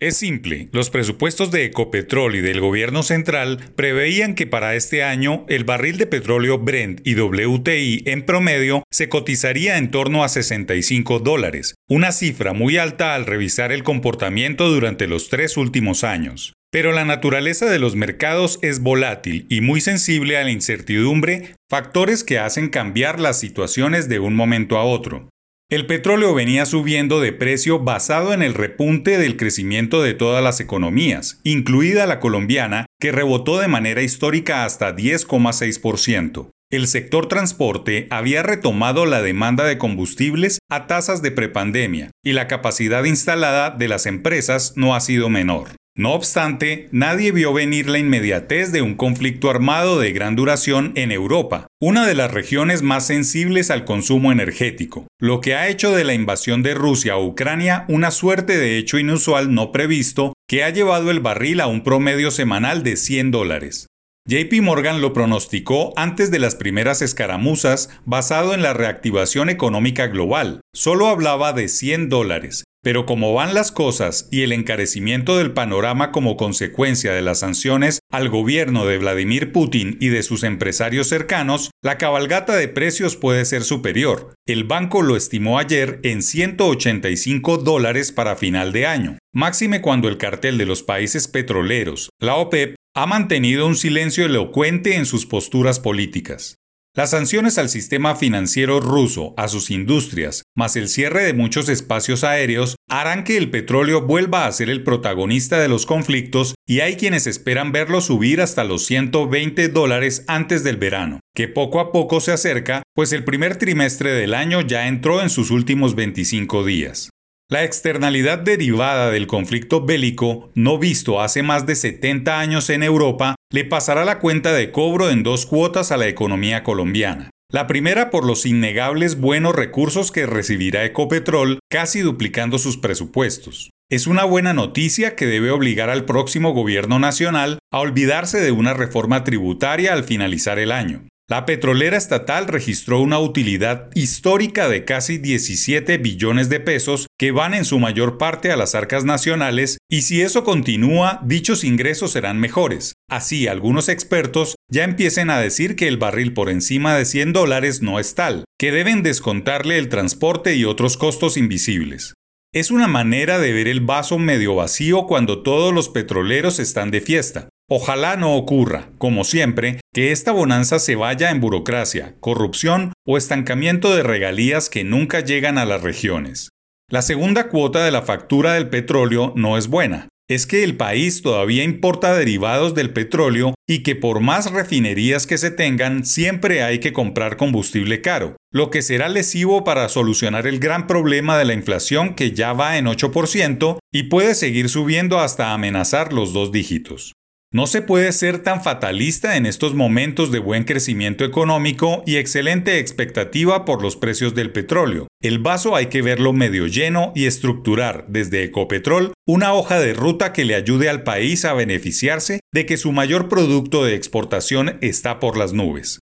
Es simple, los presupuestos de Ecopetrol y del gobierno central preveían que para este año el barril de petróleo Brent y WTI en promedio se cotizaría en torno a 65 dólares, una cifra muy alta al revisar el comportamiento durante los tres últimos años. Pero la naturaleza de los mercados es volátil y muy sensible a la incertidumbre, factores que hacen cambiar las situaciones de un momento a otro. El petróleo venía subiendo de precio basado en el repunte del crecimiento de todas las economías, incluida la colombiana, que rebotó de manera histórica hasta 10,6%. El sector transporte había retomado la demanda de combustibles a tasas de prepandemia y la capacidad instalada de las empresas no ha sido menor. No obstante, nadie vio venir la inmediatez de un conflicto armado de gran duración en Europa, una de las regiones más sensibles al consumo energético, lo que ha hecho de la invasión de Rusia a Ucrania una suerte de hecho inusual no previsto que ha llevado el barril a un promedio semanal de 100 dólares. JP Morgan lo pronosticó antes de las primeras escaramuzas basado en la reactivación económica global. Solo hablaba de 100 dólares, pero como van las cosas y el encarecimiento del panorama como consecuencia de las sanciones al gobierno de Vladimir Putin y de sus empresarios cercanos, la cabalgata de precios puede ser superior. El banco lo estimó ayer en 185 dólares para final de año, máxime cuando el cartel de los países petroleros, la OPEP, ha mantenido un silencio elocuente en sus posturas políticas. Las sanciones al sistema financiero ruso, a sus industrias, más el cierre de muchos espacios aéreos, harán que el petróleo vuelva a ser el protagonista de los conflictos y hay quienes esperan verlo subir hasta los 120 dólares antes del verano, que poco a poco se acerca, pues el primer trimestre del año ya entró en sus últimos 25 días. La externalidad derivada del conflicto bélico, no visto hace más de 70 años en Europa, le pasará la cuenta de cobro en dos cuotas a la economía colombiana. La primera por los innegables buenos recursos que recibirá Ecopetrol, casi duplicando sus presupuestos. Es una buena noticia que debe obligar al próximo gobierno nacional a olvidarse de una reforma tributaria al finalizar el año. La petrolera estatal registró una utilidad histórica de casi 17 billones de pesos que van en su mayor parte a las arcas nacionales y si eso continúa, dichos ingresos serán mejores. Así, algunos expertos ya empiecen a decir que el barril por encima de 100 dólares no es tal, que deben descontarle el transporte y otros costos invisibles. Es una manera de ver el vaso medio vacío cuando todos los petroleros están de fiesta. Ojalá no ocurra, como siempre, que esta bonanza se vaya en burocracia, corrupción o estancamiento de regalías que nunca llegan a las regiones. La segunda cuota de la factura del petróleo no es buena. Es que el país todavía importa derivados del petróleo y que por más refinerías que se tengan, siempre hay que comprar combustible caro, lo que será lesivo para solucionar el gran problema de la inflación que ya va en 8% y puede seguir subiendo hasta amenazar los dos dígitos. No se puede ser tan fatalista en estos momentos de buen crecimiento económico y excelente expectativa por los precios del petróleo. El vaso hay que verlo medio lleno y estructurar desde Ecopetrol una hoja de ruta que le ayude al país a beneficiarse de que su mayor producto de exportación está por las nubes.